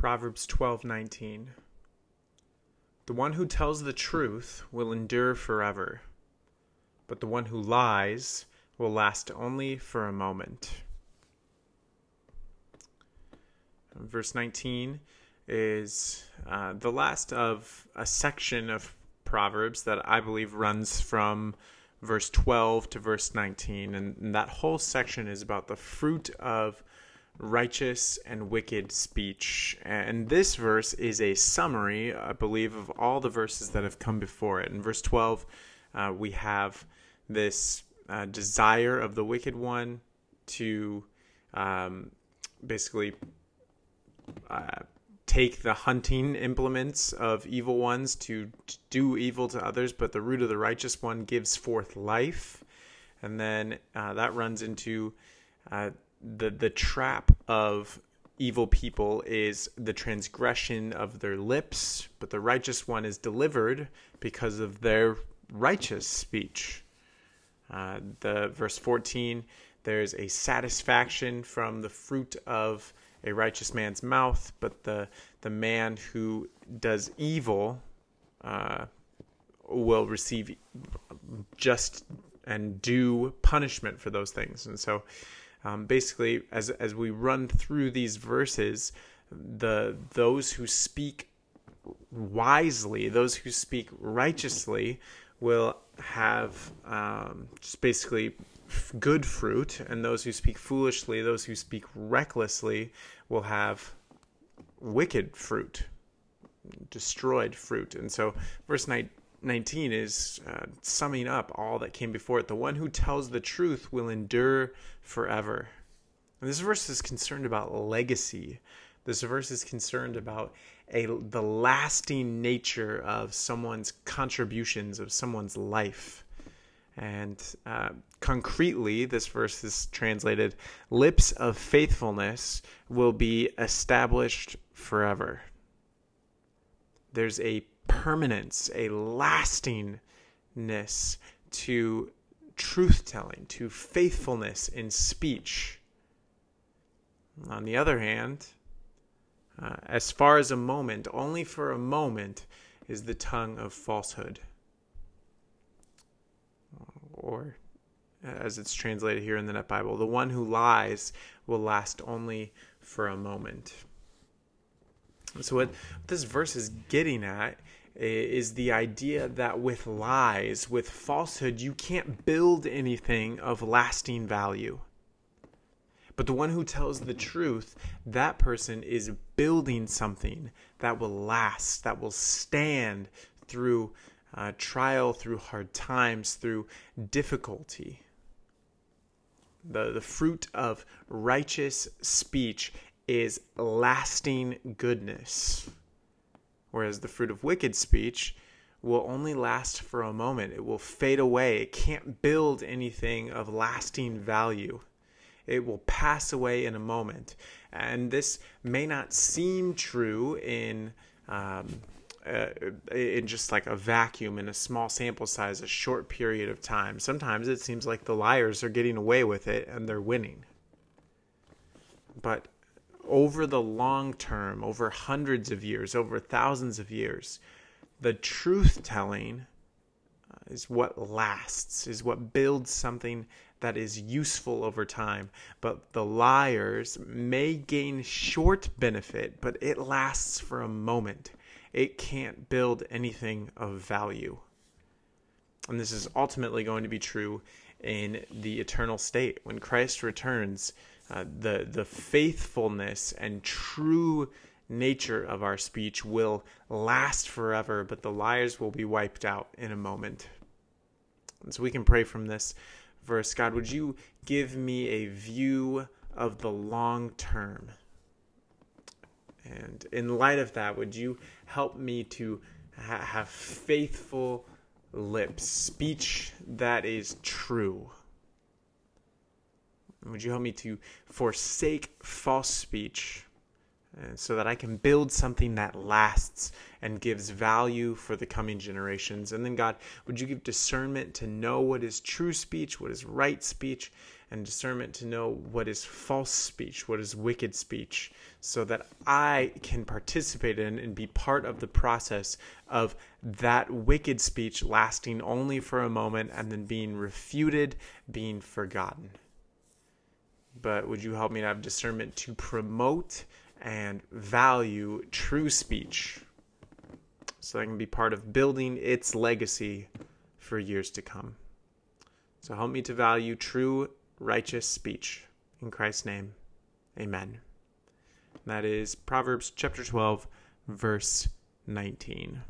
Proverbs 12:19 The one who tells the truth will endure forever, but the one who lies will last only for a moment. Verse 19 is uh, the last of a section of Proverbs that I believe runs from verse 12 to verse 19. And, and that whole section is about the fruit of righteous and wicked speech. And this verse is a summary, I believe, of all the verses that have come before it. In verse 12, uh, we have this uh, desire of the wicked one to um, basically uh, take the hunting implements of evil ones to, to do evil to others, but the root of the righteous one gives forth life. And then uh, that runs into uh, the the trap of evil people is the transgression of their lips, but the righteous one is delivered because of their righteous speech. Uh, the verse 14, there's a satisfaction from the fruit of a righteous man's mouth, but the the man who does evil uh, will receive just and due punishment for those things. And so, um, basically, as as we run through these verses, the those who speak wisely, those who speak righteously, will have um, just basically good fruit, and those who speak foolishly, those who speak recklessly, will have wicked fruit, destroyed fruit. And so, verse 19 is uh, summing up all that came before it. The one who tells the truth will endure forever. And this verse is concerned about legacy. This verse is concerned about a the lasting nature of someone's contributions of someone's life. And uh, concretely, this verse is translated lips of faithfulness will be established forever. There's a permanence, a lastingness to truth telling, to faithfulness in speech. On the other hand, uh, as far as a moment, only for a moment, is the tongue of falsehood or as it's translated here in the NET Bible, the one who lies will last only for a moment. So, what this verse is getting at is the idea that with lies, with falsehood, you can't build anything of lasting value. But the one who tells the truth, that person is building something that will last, that will stand through uh, trial, through hard times, through difficulty. The, the fruit of righteous speech is lasting goodness, whereas the fruit of wicked speech will only last for a moment. It will fade away. It can't build anything of lasting value. It will pass away in a moment. And this may not seem true in um, uh, in just like a vacuum in a small sample size, a short period of time. Sometimes it seems like the liars are getting away with it and they're winning. But over the long term, over hundreds of years, over thousands of years, the truth telling uh, is what lasts, is what builds something that is useful over time. But the liars may gain short benefit, but it lasts for a moment it can't build anything of value. And this is ultimately going to be true in the eternal state. When Christ returns, uh, the, the faithfulness and true nature of our speech will last forever, but the liars will be wiped out in a moment. And so we can pray from this verse God, would you give me a view of the long term? And in light of that, would you help me to ha- have faithful lips, speech that is true? Would you help me to forsake false speech so that I can build something that lasts and gives value for the coming generations? And then, God, would you give discernment to know what is true speech, what is right speech, and discernment to know what is false speech, what is wicked speech, so that I can participate in and be part of the process of that wicked speech lasting only for a moment and then being refuted, being forgotten. But would you help me to have discernment to promote and value true speech so I can be part of building its legacy for years to come? So help me to value true righteous speech. In Christ's name, amen. That is Proverbs chapter 12, verse 19.